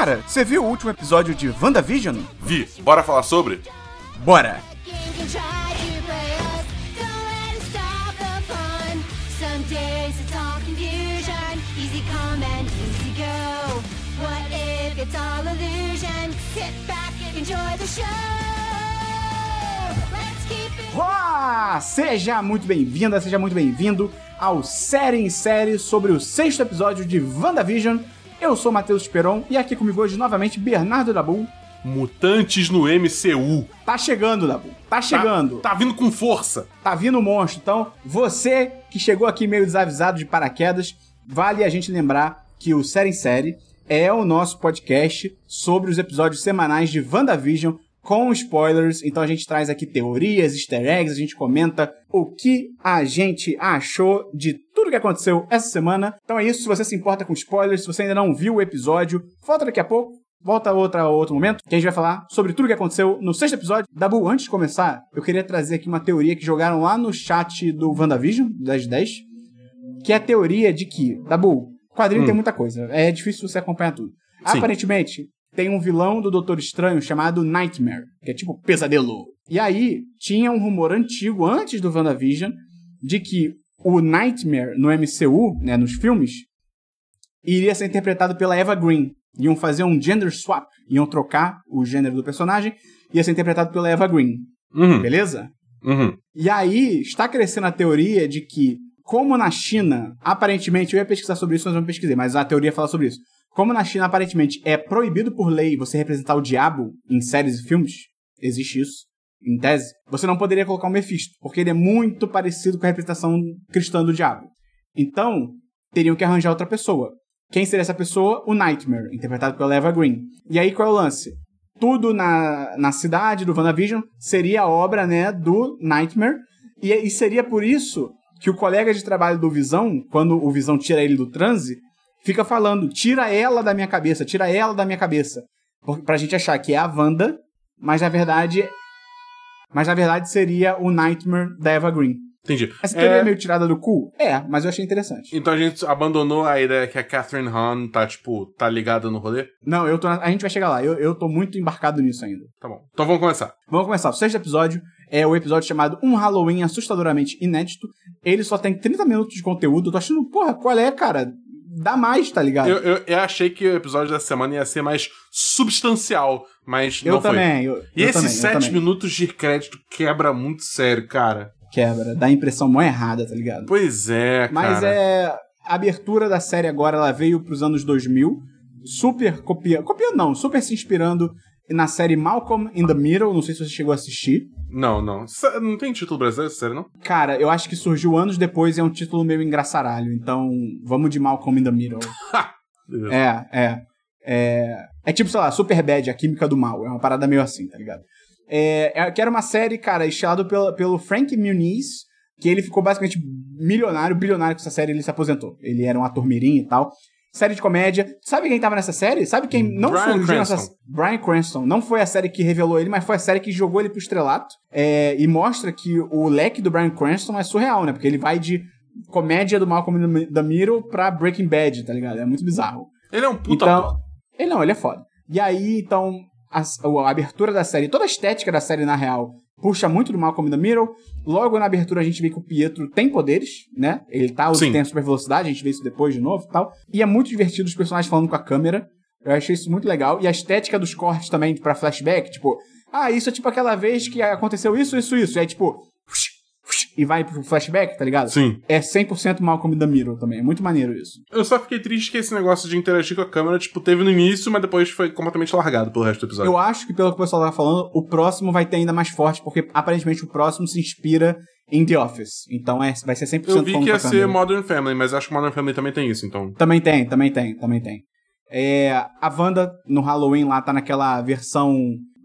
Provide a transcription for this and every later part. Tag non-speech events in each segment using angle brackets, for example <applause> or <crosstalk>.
Cara, você viu o último episódio de WandaVision? Vi, bora falar sobre? Bora! Olá! Seja muito bem-vinda, seja muito bem-vindo ao Série em Série sobre o sexto episódio de WandaVision. Eu sou Matheus Esperon e aqui comigo hoje novamente Bernardo Dabu. Mutantes no MCU. Tá chegando, Dabu. Tá chegando. Tá, tá vindo com força. Tá vindo o monstro. Então, você que chegou aqui meio desavisado de paraquedas, vale a gente lembrar que o Série em Série é o nosso podcast sobre os episódios semanais de WandaVision com spoilers. Então a gente traz aqui teorias, easter eggs, a gente comenta o que a gente achou de tudo que aconteceu essa semana. Então é isso, se você se importa com spoilers, se você ainda não viu o episódio, volta daqui a pouco. Volta a outra, outro momento, que a gente vai falar sobre tudo que aconteceu no sexto episódio. Dabu, antes de começar, eu queria trazer aqui uma teoria que jogaram lá no chat do WandaVision, das 10, que é a teoria de que, Dabu, quadrinho tem muita coisa, é difícil você acompanhar tudo. Sim. Aparentemente, tem um vilão do Doutor Estranho chamado Nightmare, que é tipo pesadelo. E aí, tinha um rumor antigo, antes do WandaVision, de que o Nightmare no MCU, né, nos filmes, iria ser interpretado pela Eva Green. Iam fazer um gender swap, iam trocar o gênero do personagem, ia ser interpretado pela Eva Green. Uhum, Beleza? uhum. E aí, está crescendo a teoria de que, como na China, aparentemente, eu ia pesquisar sobre isso, mas não pesquisei, mas a teoria fala sobre isso. Como na China, aparentemente, é proibido por lei você representar o diabo em séries e filmes, existe isso, em tese, você não poderia colocar o Mephisto, porque ele é muito parecido com a representação cristã do diabo. Então, teriam que arranjar outra pessoa. Quem seria essa pessoa? O Nightmare, interpretado pela Eva Green. E aí, qual é o lance? Tudo na, na cidade do WandaVision seria a obra né, do Nightmare, e, e seria por isso que o colega de trabalho do Visão, quando o Visão tira ele do transe, fica falando: tira ela da minha cabeça, tira ela da minha cabeça. Pra gente achar que é a Wanda, mas na verdade. Mas na verdade seria o Nightmare da Eva Green. Entendi. Essa teoria é É, meio tirada do cu? É, mas eu achei interessante. Então a gente abandonou a ideia que a Catherine Hahn tá, tipo, tá ligada no rolê? Não, eu tô. na- A gente vai chegar lá. Eu, eu tô muito embarcado nisso ainda. Tá bom. Então vamos começar. Vamos começar. O sexto episódio é o episódio chamado Um Halloween Assustadoramente Inédito. Ele só tem 30 minutos de conteúdo. Eu tô achando, porra, qual é, cara? Dá mais, tá ligado? Eu, eu, eu achei que o episódio dessa semana ia ser mais substancial, mas Eu não foi. também. Eu, E eu esses sete minutos de crédito quebra muito sério, cara. Quebra. Dá a impressão mó errada, tá ligado? Pois é, cara. Mas é. A abertura da série agora ela veio pros anos 2000, super copiando. Copiando não, super se inspirando na série Malcolm in the Middle. Não sei se você chegou a assistir. Não, não. Não tem título brasileiro, sério, não? Cara, eu acho que surgiu anos depois e é um título meio engraçaralho. Então, vamos de Malcolm in the Middle. <laughs> É, é. É, é tipo, sei lá, Superbad, a química do mal. É uma parada meio assim, tá ligado? É, é, que era uma série, cara, estilado pelo, pelo Frank Muniz, que ele ficou basicamente milionário, bilionário com essa série, ele se aposentou. Ele era um ator mirim e tal. Série de comédia. Sabe quem tava nessa série? Sabe quem não Bryan surgiu nessa... Cranston. Bryan Cranston. Não foi a série que revelou ele, mas foi a série que jogou ele pro estrelato. É, e mostra que o leque do Bryan Cranston é surreal, né? Porque ele vai de comédia do Malcolm the Middle pra Breaking Bad, tá ligado? É muito bizarro. Ele é um puta Então, ator. Ele não, ele é foda. E aí, então, a, a abertura da série, toda a estética da série, na real, puxa muito do Malcolm in the Middle. Logo na abertura a gente vê que o Pietro tem poderes, né? Ele tá, Sim. tem a super velocidade, a gente vê isso depois de novo e tal. E é muito divertido os personagens falando com a câmera. Eu achei isso muito legal. E a estética dos cortes também pra flashback, tipo, ah, isso é tipo aquela vez que aconteceu isso, isso, isso. E aí, tipo, e vai pro flashback, tá ligado? Sim. É 100% Malcolm the Middle também. É muito maneiro isso. Eu só fiquei triste que esse negócio de interagir com a câmera, tipo, teve no início, mas depois foi completamente largado pelo resto do episódio. Eu acho que, pelo que o pessoal tava falando, o próximo vai ter ainda mais forte, porque aparentemente o próximo se inspira em The Office. Então é, vai ser 100% Eu vi que ia a ser. Modern Family, mas acho que Modern Family também tem isso, então. Também tem, também tem, também tem. É, a Wanda, no Halloween, lá tá naquela versão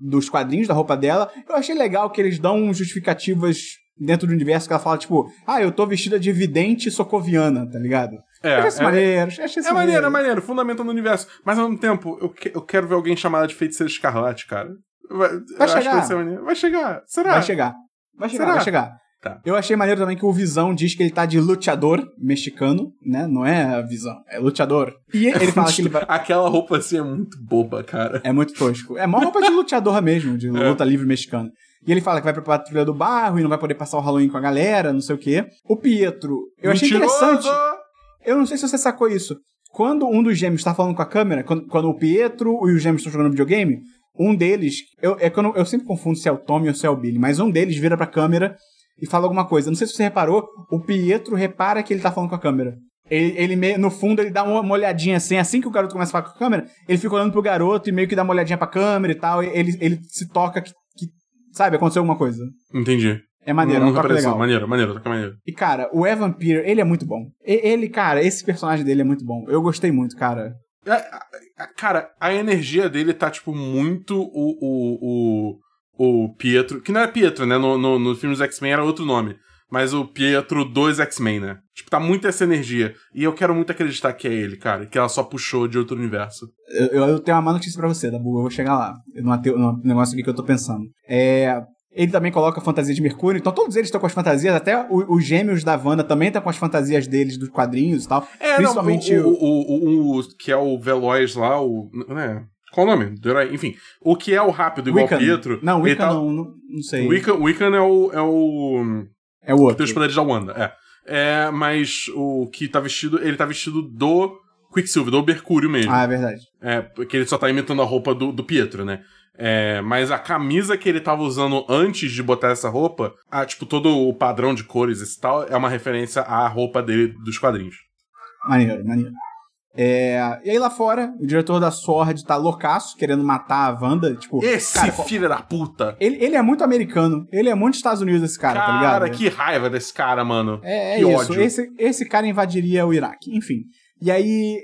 dos quadrinhos da roupa dela. Eu achei legal que eles dão justificativas dentro do universo que ela fala, tipo, ah, eu tô vestida de vidente socoviana, tá ligado? É, achei isso é- maneiro, achei isso É maneiro, é maneiro, fundamento no universo. Mas ao mesmo tempo, eu, que- eu quero ver alguém chamada de feiticeira escarlate, cara. Vai, que chegar. vai ser maneiro. Vai chegar. Será? Vai chegar. Vai chegar, Será? vai chegar. Tá. Eu achei maneiro também que o Visão diz que ele tá de luteador mexicano, né? Não é Visão, é luteador. E ele fala que ele vai... Aquela roupa assim é muito boba, cara. É muito tosco. É mó roupa de luteador mesmo, de É. luta livre mexicana. E ele fala que vai pra patrulha do bairro e não vai poder passar o Halloween com a galera, não sei o quê. O Pietro, eu achei Mentiroso! interessante. Eu não sei se você sacou isso. Quando um dos gêmeos tá falando com a câmera, quando, quando o Pietro e os gêmeos estão jogando videogame, um deles. Eu, é que eu, não- eu sempre confundo se é o Tommy ou se é o Billy, mas um deles vira pra câmera e fala alguma coisa. Não sei se você reparou, o Pietro repara que ele tá falando com a câmera. Ele, ele meio- no fundo, ele dá uma, uma olhadinha assim, assim que o garoto começa a falar com a câmera, ele fica olhando pro garoto e meio que dá uma olhadinha pra câmera e tal, e ele, ele se toca que, sabe, aconteceu alguma coisa. Entendi. É maneiro, é um Nunca apareceu. legal. Maneiro, maneiro, toca maneiro. E, cara, o Evan Peter, ele é muito bom. Ele, cara, esse personagem dele é muito bom. Eu gostei muito, cara. É, Cara, a energia dele tá, tipo, muito o, o, o, o Pietro. Que não é Pietro, né? No, no, no filme dos X-Men era outro nome. Mas o Pietro dos X-Men, né? Tipo, tá muito essa energia. E eu quero muito acreditar que é ele, cara. Que ela só puxou de outro universo. Eu, eu- eu tenho uma má notícia pra você, Dabu. Eu vou chegar lá. Numa num negócio aqui que eu tô pensando. É. Ele também coloca a fantasia de Mercúrio, então todos eles estão com as fantasias, até o- os gêmeos da Wanda também estão com as fantasias deles, dos quadrinhos e tal. É, Principalmente não, o, o, o, o- que é o Veloz lá, o. Né? Qual o nome? Enfim, o que é o rápido, igual o Wiccan. Pietro. Não, Wiccan tá- não, não, não sei. Wiccan, Wiccan é o. É o É o outro. tem os poderes da Wanda, é. É, mas o que tá vestido, ele tá vestido do Quicksilver, do Mercúrio mesmo. Ah, é verdade. É, porque ele só tá imitando a roupa do, do Pietro, né? É, mas a camisa que ele tava usando antes de botar essa roupa, a, tipo, todo o padrão de cores e tal, é uma referência à roupa dele dos quadrinhos. Maneiro, maneiro. É, E aí lá fora, o diretor da Sword tá loucaço, querendo matar a Wanda. Tipo, Esse cara, filho da puta! ele, ele é muito americano. Ele é muito Estados Unidos, esse cara, tá ligado? Cara, que raiva desse cara, mano. É, é que isso. ódio. Esse, esse cara invadiria o Iraque. Enfim. E aí.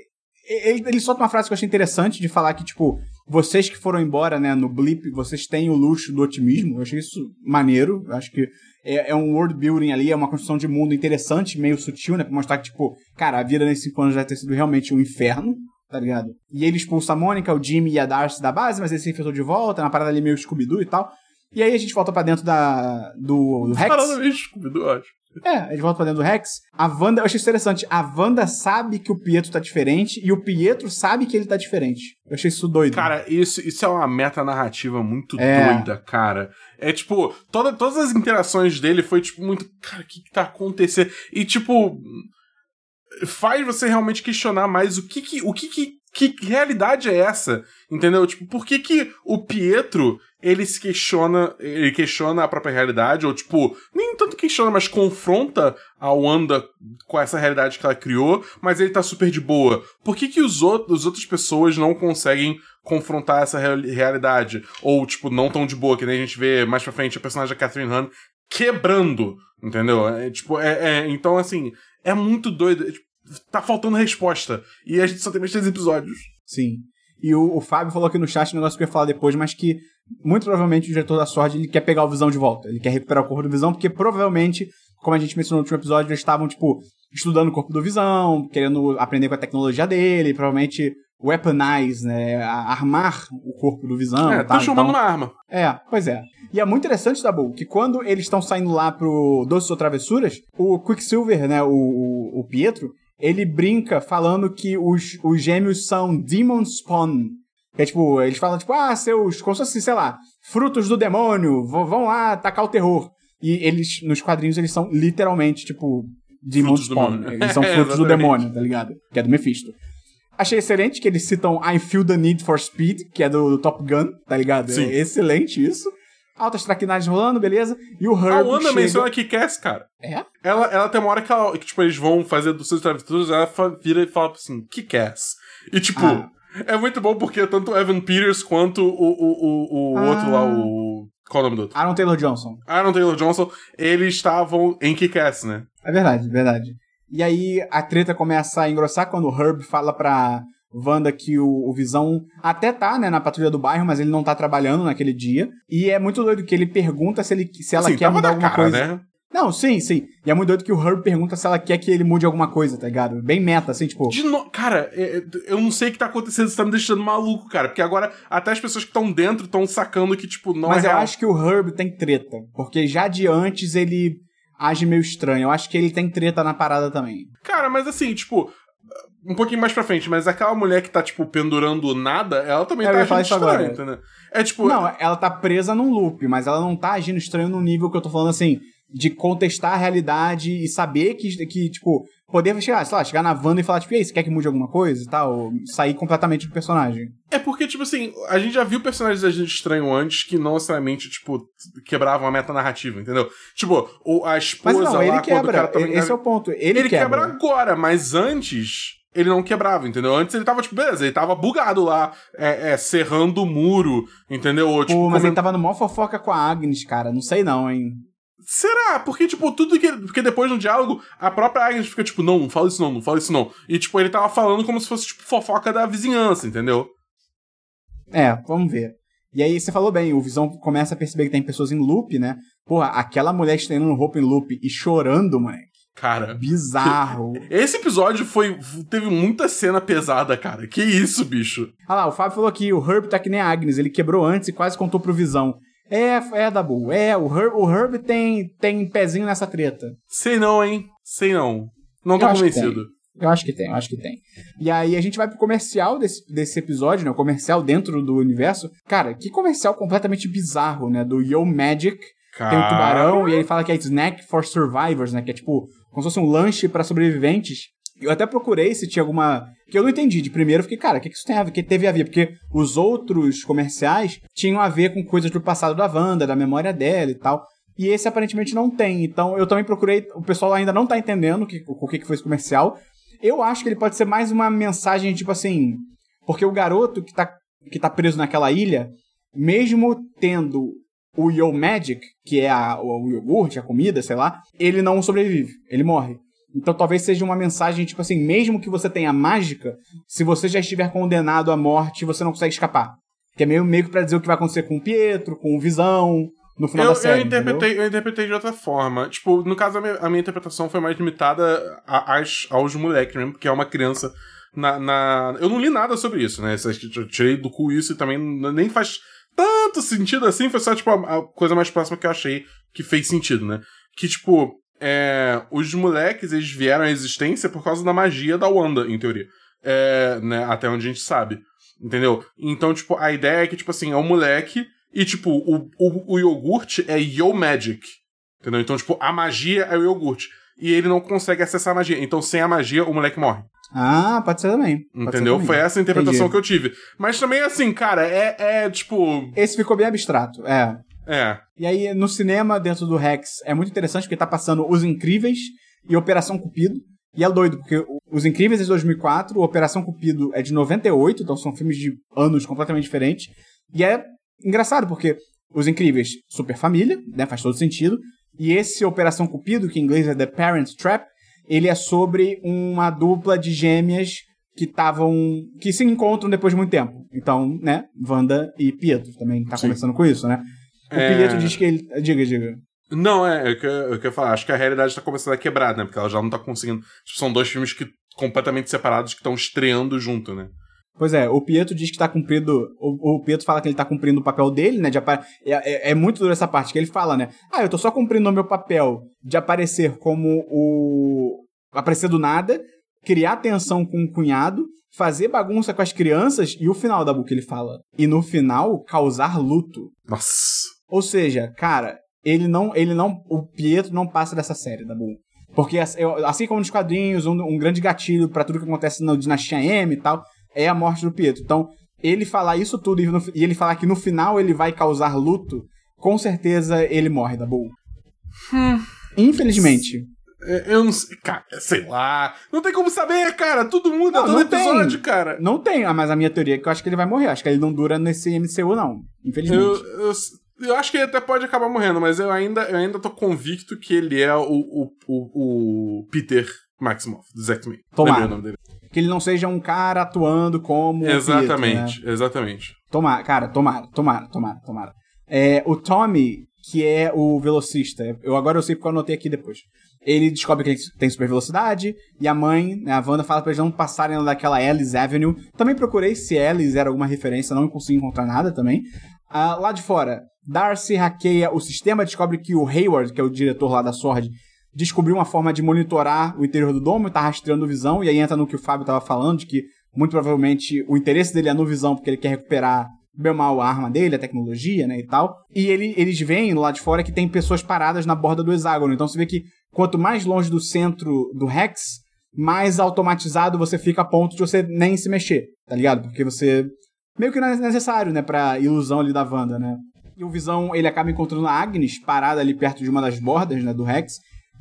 Ele, ele solta uma frase que eu achei interessante de falar que, tipo, vocês que foram embora, né, no Blip, vocês têm o luxo do otimismo. Eu achei isso maneiro. Eu acho que é, é um world building ali, é uma construção de mundo interessante, meio sutil, né? Pra mostrar que, tipo, cara, a vida nesses cinco anos vai ter sido realmente um inferno. Tá ligado? E ele expulsa a Mônica, o Jimmy e a Darcy da base, mas ele se infiltrou de volta, na parada ali meio Scooby-Doo e tal. E aí a gente volta pra dentro da, do, do Rex. Parada meio Scooby-Doo, eu acho. É, eles voltam pra dentro do Rex. A Wanda, eu achei isso interessante. A Wanda sabe que o Pietro tá diferente e o Pietro sabe que ele tá diferente. Eu achei isso doido. Cara, isso, isso é uma metanarrativa muito É. doida, cara. É tipo, toda, todas as interações dele foi, tipo, muito. Cara, o que, que tá acontecendo? E, tipo. Faz você realmente questionar mais o que que. O que que. Que realidade é essa? Entendeu? Tipo, por que que o Pietro, ele se questiona, ele questiona a própria realidade, ou tipo, nem tanto questiona, mas confronta a Wanda com essa realidade que ela criou, mas ele tá super de boa. Por que que os outros, as outras pessoas não conseguem confrontar essa real- realidade? Ou, tipo, não tão de boa, que nem a gente vê mais pra frente a personagem da Catherine Han quebrando, entendeu? É, tipo, é, é- então, assim, é muito doido. Tá faltando resposta. E a gente só tem mais três episódios. Sim. E o, o Fábio falou aqui no chat um negócio que eu ia falar depois, mas que muito provavelmente o diretor da Sword ele quer pegar o Visão de volta. Ele quer recuperar o corpo do Visão, porque provavelmente, como a gente mencionou no último episódio, eles estavam, tipo, estudando o corpo do Visão, querendo aprender com a tecnologia dele, provavelmente weaponize, né? Armar o corpo do Visão. é, tá? transformando Então- uma arma. É, pois é. E é muito interessante, Dabu, que quando eles estão saindo lá pro Doces ou Travessuras, o Quicksilver, né, o, o, o Pietro, ele brinca falando que os, os gêmeos são Demon Spawn. Que é tipo, eles falam, tipo, ah, seus, como se fosse, sei lá, frutos do demônio, vão, lá atacar o terror. E eles, nos quadrinhos, eles são literalmente, tipo, Demon Frutos Spawn. Eles são <laughs> É, frutos do demônio, tá ligado? Que é do Mephisto. Achei excelente que eles citam I Feel the Need for Speed, que é do, do Top Gun, tá ligado? Sim. É excelente isso. Altas traquinagens rolando, beleza. E o Herb A Wanda chega... menciona que Cass, cara. É? Ela, ela tem uma hora que, ela, que, tipo, eles vão fazer dos seus travessuras, ela vira e fala assim, que Cass? E, tipo, Ah. é muito bom porque tanto o Evan Peters quanto o, o, o, o Ah. outro lá, o... Qual é o nome do outro? Aaron Taylor Johnson. Aaron Taylor Johnson, eles estavam em Kick-Ass, né? É verdade, verdade. E aí a treta começa a engrossar quando o Herb fala pra Wanda que o, o Visão até tá, né, na patrulha do bairro, mas ele não tá trabalhando naquele dia. E é muito doido que ele pergunta se, ele, se ela assim, quer mudar alguma cara, coisa. né? Não, sim, sim. E é muito doido que o Herb pergunta se ela quer que ele mude alguma coisa, tá ligado? Bem meta, assim, tipo. No... Cara, é- é- eu não sei o que tá acontecendo, isso tá me deixando maluco, cara. Porque agora até as pessoas que estão dentro estão sacando que, tipo, não Mas é eu real. acho que o Herb tem treta. Porque já de antes ele age meio estranho. Eu acho que ele tem treta na parada também. Cara, mas assim, tipo, um pouquinho mais pra frente, mas aquela mulher que tá, tipo, pendurando nada, ela também É, Eu tá agindo isso agora. estranho, entendeu? É tipo. Não, ela tá presa num loop, mas ela não tá agindo estranho no nível que eu tô falando assim, de contestar a realidade e saber que, que tipo, poder chegar, sei lá, chegar na Wanda e falar, tipo, e aí, você quer que mude alguma coisa e tal? Ou sair completamente do personagem. É porque, tipo assim, a gente já viu personagens agindo estranho antes que não necessariamente, tipo, quebravam a meta narrativa, entendeu? Tipo, a Mas esposa não, lá, ele o quebra. Esse é o ponto. Ele, ele quebra. quebra agora, mas antes ele não quebrava, entendeu? Antes ele tava, tipo, beleza, ele tava bugado lá, é, é, serrando o muro, entendeu? Ou, tipo, Pô, mas ele tava no maior fofoca com a Agnes, cara. Não sei não, hein. Será? Porque, tipo, tudo que. Porque depois no diálogo, a própria Agnes fica, tipo, não, não fala isso não, não fala isso não. E, tipo, ele tava falando como se fosse, tipo, fofoca da vizinhança, entendeu? É, vamos ver. E aí você falou bem, o Visão começa a perceber que tem pessoas em loop, né? Porra, aquela mulher estendendo roupa em loop e chorando, moleque. Cara. Bizarro. <laughs> Esse episódio foi. Teve muita cena pesada, cara. Que isso, bicho? Ah lá, o Fábio falou aqui, o Herb tá que nem a Agnes, ele quebrou antes e quase contou pro Visão. É, é, Dabu, é, o Herb, o Herb tem, tem pezinho nessa treta. Sei não, hein? Sei não. Não tô convencido. Eu acho que tem, eu acho que tem. E aí a gente vai pro comercial desse, desse episódio, né? O comercial dentro do universo. Cara, que comercial completamente bizarro, né? Do Yo Magic. Tem um tubarão e ele fala que é snack for survivors, né? Que é tipo, como se fosse um lanche pra sobreviventes. Eu até procurei se tinha alguma. Que eu não entendi. De primeiro, eu fiquei, cara, o que, que isso tem a ver? O que teve a ver? Porque os outros comerciais tinham a ver com coisas do passado da Wanda, da memória dela e tal. E esse aparentemente não tem. Então eu também procurei. O pessoal ainda não tá entendendo o que, o que que foi esse comercial. Eu acho que ele pode ser mais uma mensagem, tipo assim. Porque o garoto que tá, que tá preso naquela ilha, mesmo tendo o Yo Magic, que é a, o, o iogurte, a comida, sei lá, ele não sobrevive, ele morre. Então talvez seja uma mensagem, tipo assim, mesmo que você tenha mágica, se você já estiver condenado à morte, você não consegue escapar. Que é meio, meio que pra dizer o que vai acontecer com o Pietro, com o Visão, no final Eu, da série. eu, interpretei, eu interpretei de outra forma. Tipo, no caso, a minha, a minha interpretação foi mais limitada a- às- aos moleques mesmo, porque é uma criança na, na- Eu não li nada sobre isso, né? Eu tirei do cu isso e também nem faz tanto sentido assim, foi só, tipo, a, a coisa mais próxima que eu achei que fez sentido, né? Que, tipo, é, os moleques, eles vieram à existência por causa da magia da Wanda, em teoria. É, né? Até onde a gente sabe. Entendeu? Então, tipo, a ideia é que, tipo assim, é um moleque e, tipo, o, o, o iogurte é Yo Magic. Entendeu? Então, tipo, a magia é o iogurte. E ele não consegue acessar a magia. Então, sem a magia, o moleque morre. Ah, pode ser também. Pode ser Entendeu? também. Foi essa a interpretação Entendi. que eu tive. Mas também, assim, cara, é, é tipo. Esse ficou bem abstrato, é. É. E aí, no cinema, dentro do Rex, é muito interessante porque tá passando Os Incríveis e Operação Cupido. E é doido, porque Os Incríveis é de 2004, Operação Cupido é de 98, então são filmes de anos completamente diferentes. E é engraçado, porque Os Incríveis, super família, né, faz todo sentido. E esse Operação Cupido, que em inglês é The Parent Trap, ele é sobre uma dupla de gêmeas que estavam. que se encontram depois de muito tempo. Então, né, Wanda e Pietro também tá Sim. conversando com isso, né? O É. Pietro diz que ele. Diga, diga. Não, é, é o que eu, é eu ia falar. Acho que a realidade tá começando a quebrar, né? Porque ela já não tá conseguindo. Tipo, são dois filmes que completamente separados que estão estreando junto, né? Pois é, o Pietro diz que tá cumprindo. O, o Pietro fala que ele tá cumprindo o papel dele, né? De apa- é, é- é muito duro essa parte, que ele fala, né? Ah, eu tô só cumprindo o meu papel de aparecer como o. aparecer do nada, criar tensão com o cunhado, fazer bagunça com as crianças e o final da book ele fala. E no final, causar luto. Nossa. Ou seja, cara, ele não. ele não. O Pietro não passa dessa série, da boa. Porque assim como nos quadrinhos, um, um grande gatilho pra tudo que acontece na Dinastia M e tal, é a morte do Pietro. Então, ele falar isso tudo e, no- e ele falar que no final ele vai causar luto, com certeza ele morre, da boa. Infelizmente. É, Eu não sei. Cara, sei lá. Não tem como saber, cara. Tudo muda Não, todo não tem. episódio, cara. Não tem, ah, mas a minha teoria é que eu acho que ele vai morrer. Acho que ele não dura nesse MCU, não. Infelizmente. Eu, eu, eu acho que ele até pode acabar morrendo, mas eu ainda, eu ainda tô convicto que ele é o, o, o, o Peter Maximoff, dos X-Men. Tomara. Lembrei o nome dele. Que ele não seja um cara atuando como. o Pietro, né? Exatamente, exatamente. Tomara, cara, tomara, tomara, tomara, tomara. É, o Tommy, que é o velocista, eu agora eu sei porque eu anotei aqui depois. Ele descobre que ele tem super velocidade, e a mãe, né, a Wanda, fala pra eles não passarem daquela Ellis Avenue. Também procurei se Ellis era alguma referência, não consegui encontrar nada também. Ah, lá de fora, Darcy hackeia o sistema, descobre que o Hayward, que é o diretor lá da Sword, descobriu uma forma de monitorar o interior do domo tá rastreando o Visão, e aí entra no que o Fábio tava falando, de que muito provavelmente o interesse dele é no Visão, porque ele quer recuperar bem mal a arma dele, a tecnologia, né, e tal. E ele, eles veem lá de fora que tem pessoas paradas na borda do hexágono, então você vê que quanto mais longe do centro do Rex, mais automatizado você fica a ponto de você nem se mexer, tá ligado? Porque você meio que não é necessário, né, pra ilusão ali da Wanda, né? E o Visão, ele acaba encontrando a Agnes parada ali perto de uma das bordas, né, do Rex.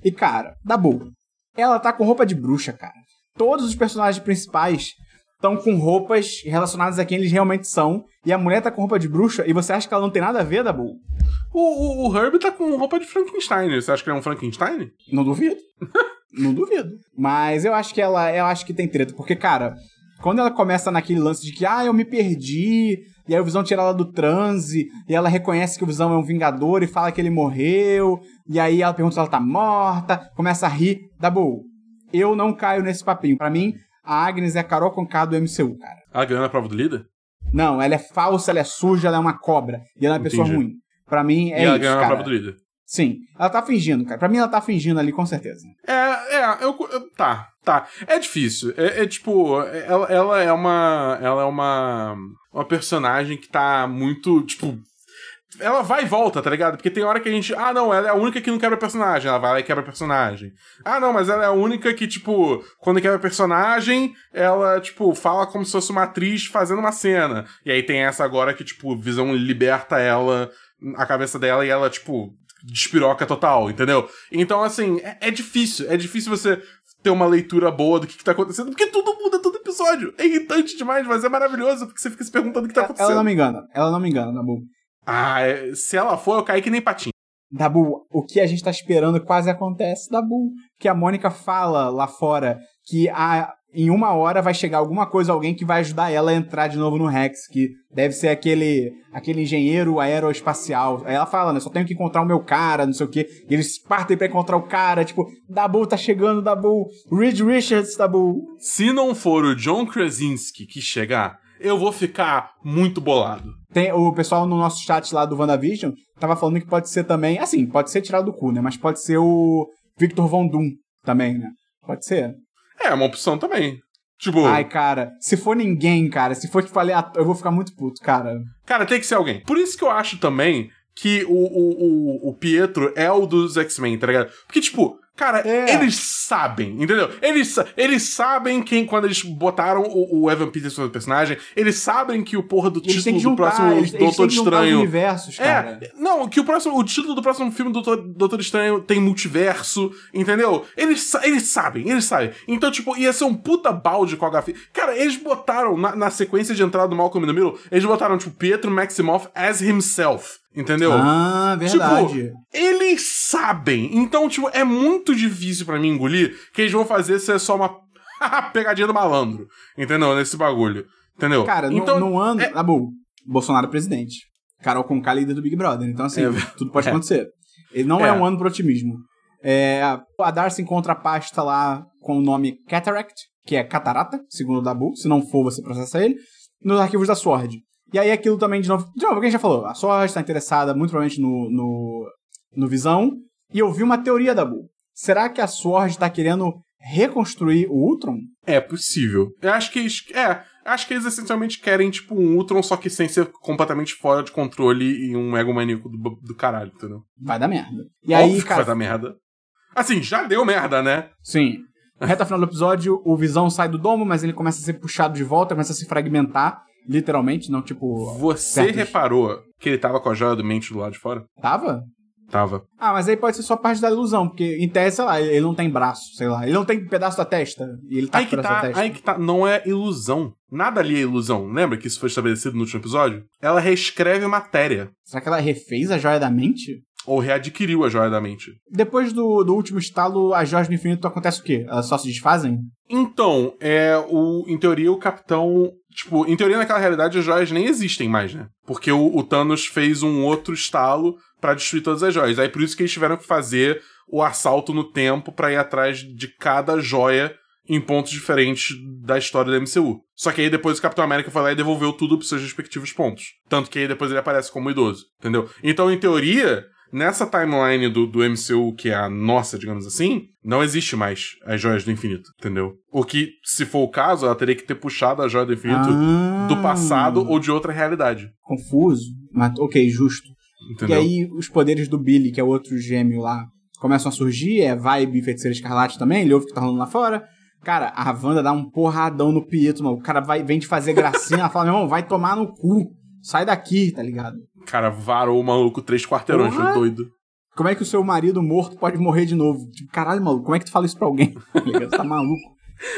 E, cara, boa. Ela tá com roupa de bruxa, cara. Todos os personagens principais estão com roupas relacionadas a quem eles realmente são. E a mulher tá com roupa de bruxa e você acha que ela não tem nada a ver, Dabu? O, o, o Herb tá com roupa de Frankenstein. Você acha que ele é um Frankenstein? Não duvido. <laughs> não duvido. Mas eu acho que ela. Eu acho que tem treta. Porque, cara, quando ela começa naquele lance de que, ah, eu me perdi, e aí o Visão tira ela do transe, e ela reconhece que o Visão é um vingador e fala que ele morreu, e aí ela pergunta se ela tá morta, começa a rir. Dabu, eu não caio nesse papinho. Pra mim, a Agnes é a Carol Conká do MCU, cara. Ela ganhou na prova do líder? Não, ela é falsa, ela é suja, ela é uma cobra. E ela é uma pessoa Entendi. ruim. Pra mim, é e ela isso, ganhou na cara. prova do líder. Sim. Ela tá fingindo, cara. Pra mim, ela tá fingindo ali, com certeza. É, é, eu, tá, tá. É difícil. É, é tipo, ela, ela é uma. Ela é uma. Uma personagem que tá muito, tipo. Ela vai e volta, tá ligado? Porque tem hora que a gente. Ah, não, ela é a única que não quebra personagem. Ela vai lá e quebra personagem. Ah, não, mas ela é a única que, tipo, quando quebra personagem, ela, tipo, fala como se fosse uma atriz fazendo uma cena. E aí tem essa agora que, tipo, Visão liberta ela, a cabeça dela, e ela, tipo, despiroca total, entendeu? Então, assim, é, é difícil. É difícil você ter uma leitura boa do que, que tá acontecendo, porque tudo muda todo episódio. É irritante demais, mas é maravilhoso, porque você fica se perguntando o que tá acontecendo. Ela não me engana. Ela não me engana, Dabu. Ah, é- se ela for, eu caí que nem patinho. Dabu, o que a gente tá esperando quase acontece, Dabu. Que a Mônica fala lá fora que a, em uma hora vai chegar alguma coisa, alguém que vai ajudar ela a entrar de novo no Rex, que deve ser aquele, aquele engenheiro aeroespacial. Aí ela fala, né? Só tenho que encontrar o meu cara, não sei o quê. E eles partem pra encontrar o cara, tipo, Dabu tá chegando, Dabu. Reed Richards, Dabu. Se não for o John Krasinski que chegar, eu vou ficar muito bolado. Tem, o pessoal no nosso chat lá do WandaVision tava falando que pode ser também, assim, pode ser tirado do cu, né? Mas pode ser o Victor Von Doom também, né? Pode ser. É, uma opção também. Tipo, Ai, cara, se for ninguém, cara, se for tipo aleatório, eu vou ficar muito puto, cara. cara, tem que ser alguém. Por isso que eu acho também que o, o, o, o Pietro é o dos X-Men, tá ligado? Porque, tipo, cara, É. eles sabem, entendeu? Eles, eles sabem quem, quando eles botaram o, o Evan Peters no personagem, eles sabem que o porra do Eles título do juntar, próximo eles, eles Doutor os Estranho. universos, cara. É, não, que o próximo, o título do próximo filme do Doutor, Doutor Estranho tem multiverso, entendeu? Eles, eles sabem, eles sabem. Então, tipo, ia ser um puta balde com a HF. Cara, eles botaram, na, na sequência de entrada do Malcolm the Middle, eles botaram, tipo, Pietro Maximoff as himself, entendeu? Ah, verdade. Tipo, eles sabem. Então, tipo, é muito difícil pra mim engolir que eles vão fazer ser só uma <laughs> pegadinha do malandro, entendeu? Nesse bagulho, entendeu? cara, então, no ano. é- Ah, bom, Bolsonaro é presidente. Carol Conká líder do Big Brother. Então, assim, É, tudo pode é. acontecer. Ele não é. É. um ano pro otimismo. É, a Darcy encontra a pasta lá com o nome Cataract, que é catarata, segundo o Dabu. Se não for, você processa ele. Nos arquivos da Sword. E aí aquilo também, de novo, de novo, quem já falou, a Sword está interessada muito provavelmente no, no, no Visão. E eu vi uma teoria, Dabu. Será que a Sword está querendo reconstruir o Ultron? É possível. Eu acho que eles. É, acho que eles essencialmente querem, tipo, um Ultron, só que sem ser completamente fora de controle e um ego maníaco do, do caralho, entendeu? Vai dar merda. E Óbvio aí, que cara, vai dar merda. Assim, já deu merda, né? Sim. Na reta final do episódio, o Visão sai do domo, mas ele começa a ser puxado de volta, começa a se fragmentar, literalmente, não tipo. Você certos- reparou que ele tava com a joia do mente do lado de fora? Tava? Tava. Ah, mas aí pode ser só parte da ilusão, porque em tese, sei lá, ele não tem braço, sei lá. Ele não tem pedaço da testa. E ele tá aí com que tá, testa. aí que tá. Não é ilusão. Nada ali é ilusão. Lembra que isso foi estabelecido no último episódio? Ela reescreve matéria. Será que ela refez a joia da mente? Ou readquiriu a joia da mente. Depois do, do último estalo, as joias do infinito acontece o quê? Elas só se desfazem? Então, é o, em teoria, o capitão. Tipo, em teoria, naquela realidade, as joias nem existem mais, né? Porque o, o Thanos fez um outro estalo pra destruir todas as joias. Aí por isso que eles tiveram que fazer o assalto no tempo pra ir atrás de cada joia em pontos diferentes da história da MCU. Só que aí depois o Capitão América foi lá e devolveu tudo pros seus respectivos pontos. Tanto que aí depois ele aparece como idoso, entendeu? Então, em teoria, nessa timeline do, do MCU, que é a nossa, digamos assim, não existe mais as joias do infinito, entendeu? O que, se for o caso, ela teria que ter puxado a joia do infinito Ah. do passado ou de outra realidade. Confuso. Mas, ok, justo. Entendeu? E aí os poderes do Billy, que é outro gêmeo lá, começam a surgir, é vibe feiticeira escarlate também, ele ouve o que tá rolando lá fora. Cara, a Wanda dá um porradão no Pietro, mano. O cara vai, vem de fazer gracinha, ela fala, meu irmão, vai tomar no cu. Sai daqui, tá ligado? Cara, varou o maluco três quarteirões, foi doido. Como é que o seu marido morto pode morrer de novo? Tipo, caralho, maluco, como é que tu fala isso pra alguém? <laughs> Tá maluco?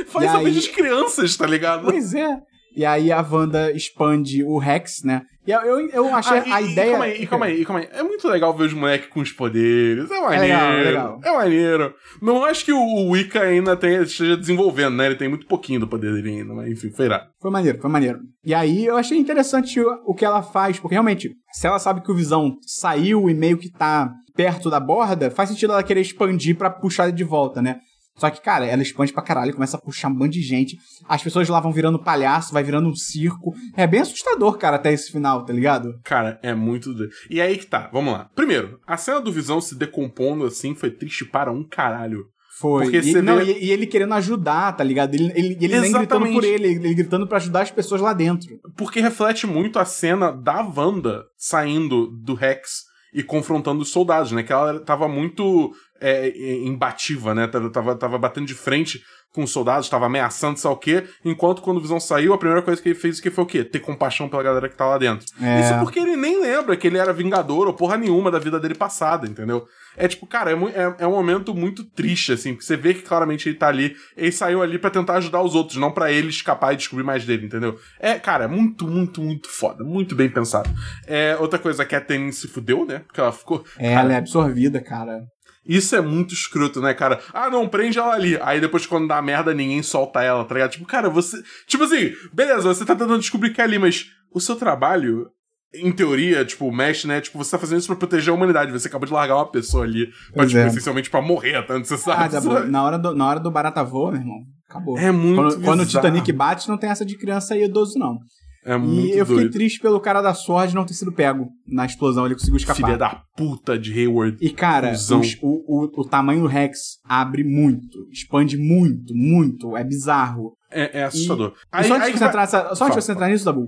Faz E a aí- das crianças, tá ligado? Pois é. E aí a Wanda expande o Rex, né? E eu, eu, eu achei Ah, e- a e ideia. calma aí, e calma aí, e calma aí. É muito legal ver os moleques com os poderes. É maneiro. legal, é legal. É maneiro. Não acho que o, o Wicca ainda esteja desenvolvendo, né? Ele tem muito pouquinho do poder dele ainda, mas enfim, foi irado. Foi maneiro, foi maneiro. E aí eu achei interessante o, o que ela faz, porque realmente, se ela sabe que o Visão saiu e meio que tá perto da borda, faz sentido ela querer expandir pra puxar ele de volta, né? Só que, cara, ela expande pra caralho, começa a puxar um bando de gente. As pessoas lá vão virando palhaço, vai virando um circo. É bem assustador, cara, até esse final, tá ligado? Cara, é muito. doido. E aí que tá, vamos lá. Primeiro, a cena do Visão se decompondo assim foi triste para um caralho. Foi. Porque e, não, vê- e, e ele querendo ajudar, tá ligado? Ele, ele, ele nem gritando por ele, ele gritando pra ajudar as pessoas lá dentro. Porque reflete muito a cena da Wanda saindo do Rex e confrontando os soldados, né? Que ela tava muito é, imbativa, né? Tava, tava, tava batendo de frente com os soldados, tava ameaçando, sei lá o quê. Enquanto quando o Visão saiu, a primeira coisa que ele fez que foi o quê? Ter compaixão pela galera que tá lá dentro. É. Isso porque ele nem lembra que ele era vingador ou porra nenhuma da vida dele passada, entendeu? É tipo, cara, é, é, é um momento muito triste, assim, porque você vê que claramente ele tá ali, ele saiu ali pra tentar ajudar os outros, não pra ele escapar e descobrir mais dele, entendeu? É, cara, é muito, muito, muito foda, muito bem pensado. É, outra coisa, a Kathleen se fudeu, né? Porque ela ficou. É, cara, ela é absorvida, cara. Isso é muito escroto, né, cara? Ah, não, prende ela ali. Aí depois, quando dá merda, ninguém solta ela, tá ligado? Tipo, cara, você. Tipo assim, beleza, você tá tentando descobrir que é ali, mas o seu trabalho. Em teoria, tipo, mexe, né? Tipo, você tá fazendo isso pra proteger a humanidade. Você acabou de largar uma pessoa ali. Pra, tipo, é. essencialmente pra morrer, tanto você sabe. Ah, Dabu, na hora do, na hora do barata voa, meu irmão, acabou. É muito Quando, quando o. Titanic bate, não tem essa de criança e idoso, não. É E muito eu fiquei doido. triste pelo cara da Sword não ter sido pego na explosão, ele conseguiu escapar. Filha da puta de Hayward. E, cara, os- o, o, o tamanho do Rex abre muito, expande muito, muito, é bizarro. É, é assustador. E só antes aí de você vai- entrar, só antes Fala, você entrar nisso, Dabu,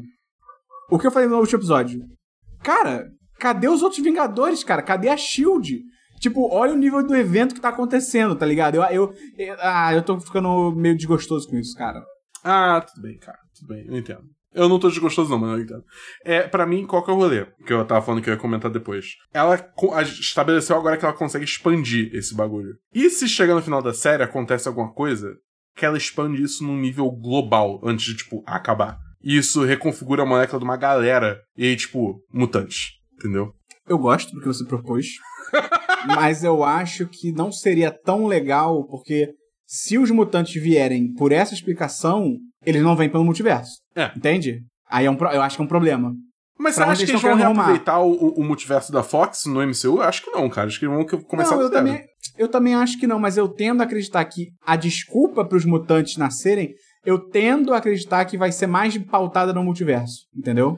o que eu falei no último episódio? Cara, cadê os outros Vingadores, cara? Cadê a SHIELD? Tipo, olha o nível do evento que tá acontecendo, tá ligado? Eu, eu, eu- ah, eu tô ficando meio desgostoso com isso, cara. Ah, tudo bem, cara. Tudo bem, eu entendo. Eu não tô desgostoso, não, mas eu entendo. É, pra mim, qual que é o rolê? Que eu tava falando que eu ia comentar depois. Ela estabeleceu agora que ela consegue expandir esse bagulho. E se chega no final da série, acontece alguma coisa, que ela expande isso num nível global, antes de, tipo, acabar. E isso reconfigura a molécula de uma galera. E tipo, mutantes. Entendeu? Eu gosto do que você propôs, <laughs> mas eu acho que não seria tão legal, porque se os mutantes vierem por essa explicação, eles não vêm pelo multiverso. É. Entende? Aí é um eu acho que é um problema. Mas você Pra onde acha que eles vão reaproveitar o, o- multiverso da Fox no MCU? Eu acho que não, cara. Acho que eles vão começar não, eu também, eu também acho que não, mas eu tendo a acreditar que a desculpa para os mutantes nascerem, eu tendo a acreditar que vai ser mais pautada no multiverso, entendeu?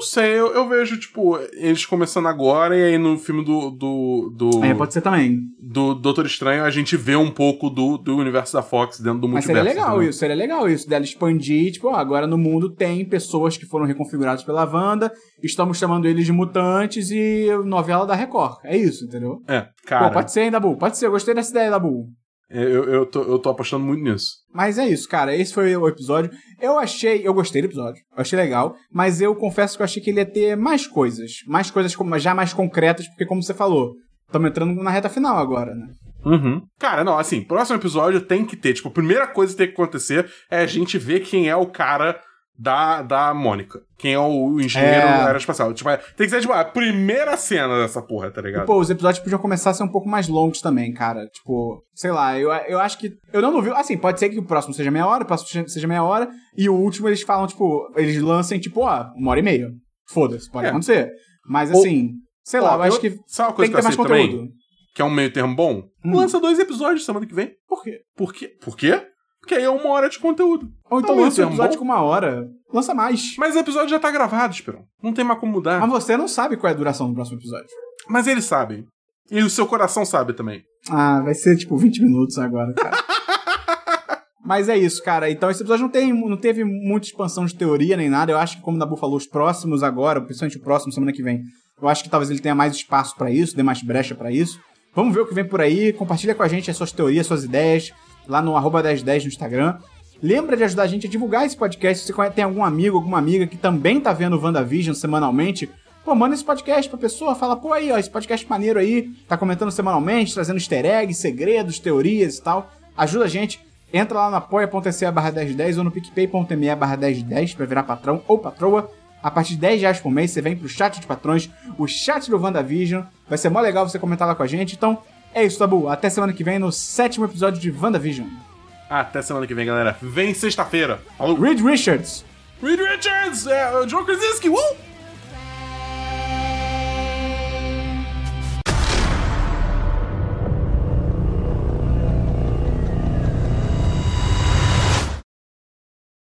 Não sei, eu, eu vejo, tipo, eles começando agora e aí no filme do. do. do, É, pode ser também. do Doutor Estranho a gente vê um pouco do, do universo da Fox dentro do Mas multiverso. seria legal entendeu? isso, seria legal isso, dela expandir, tipo, ó, agora no mundo tem pessoas que foram reconfiguradas pela Wanda, estamos chamando eles de mutantes e novela da Record. É isso, entendeu? É, cara, Pô, pode ser, hein, Dabu? Pode ser, eu gostei dessa ideia, Dabu. É, eu, eu, tô, eu tô apostando muito nisso. Mas é isso, cara. Esse foi o episódio. Eu achei, eu gostei do episódio. Eu achei legal, mas eu confesso que eu achei que ele ia ter mais coisas, mais coisas como- já mais concretas, porque como você falou, estamos entrando na reta final agora, né? Uhum. Cara, não, assim, próximo episódio tem que ter, tipo, a primeira coisa que tem que acontecer é a gente ver quem é o cara da, da Mônica. Quem é o engenheiro É. aeroespacial. Tipo, é- tem que ser, tipo, a primeira cena dessa porra, tá E, ligado? pô, os episódios podiam começar a ser um pouco mais longos também, cara. Tipo, sei lá, eu, eu acho que. Eu não duvido. Assim, pode ser que o próximo seja meia hora, o próximo seja meia hora, e o último eles falam, tipo, eles lancem, tipo, ó, uma hora e meia. Foda-se, pode É. acontecer. Mas Ou- assim, sei lá, Ó, eu acho que Sabe uma tem coisa que ter mais conteúdo. também? Que é um meio termo bom? Hum. Lança dois episódios semana que vem. Por quê? Por quê? Por quê? Porque aí é uma hora de conteúdo. Ou então Não, lança um episódio bom. com uma hora. Lança mais. Mas o episódio já tá gravado, Esperão. Não tem mais como mudar. Mas você não sabe qual é a duração do próximo episódio. Mas eles sabem. E o seu coração sabe também. Ah, vai ser tipo 20 minutos agora, cara. <laughs> Mas é isso, cara. Então esse episódio não, tem, não teve muita expansão de teoria nem nada. Eu acho que, como o Dabu falou, os próximos agora, principalmente o próximo, semana que vem, eu acho que talvez ele tenha mais espaço pra isso, dê mais brecha pra isso. Vamos ver o que vem por aí. Compartilha com a gente as suas teorias, suas ideias, lá no arroba 1010 no Instagram. Lembra de ajudar a gente a divulgar esse podcast. Se você tem algum amigo, alguma amiga que também tá vendo o WandaVision semanalmente, pô, manda esse podcast pra pessoa. Fala, pô, aí, ó, esse podcast maneiro aí, tá comentando semanalmente, trazendo easter eggs, segredos, teorias e tal. Ajuda a gente. Entra lá no apoia.se barra 1010 ou no picpay.me barra 1010 pra virar patrão ou patroa. A partir de 10 reais por mês, você vem pro chat de patrões, o chat do WandaVision. Vai ser mó legal você comentar lá com a gente. Então, é isso, Tabu. Até semana que vem no sétimo episódio de WandaVision. Até semana que vem, galera. Vem sexta-feira. Reed Richards. Reed Richards! É, o Joe Krasinski! Uh!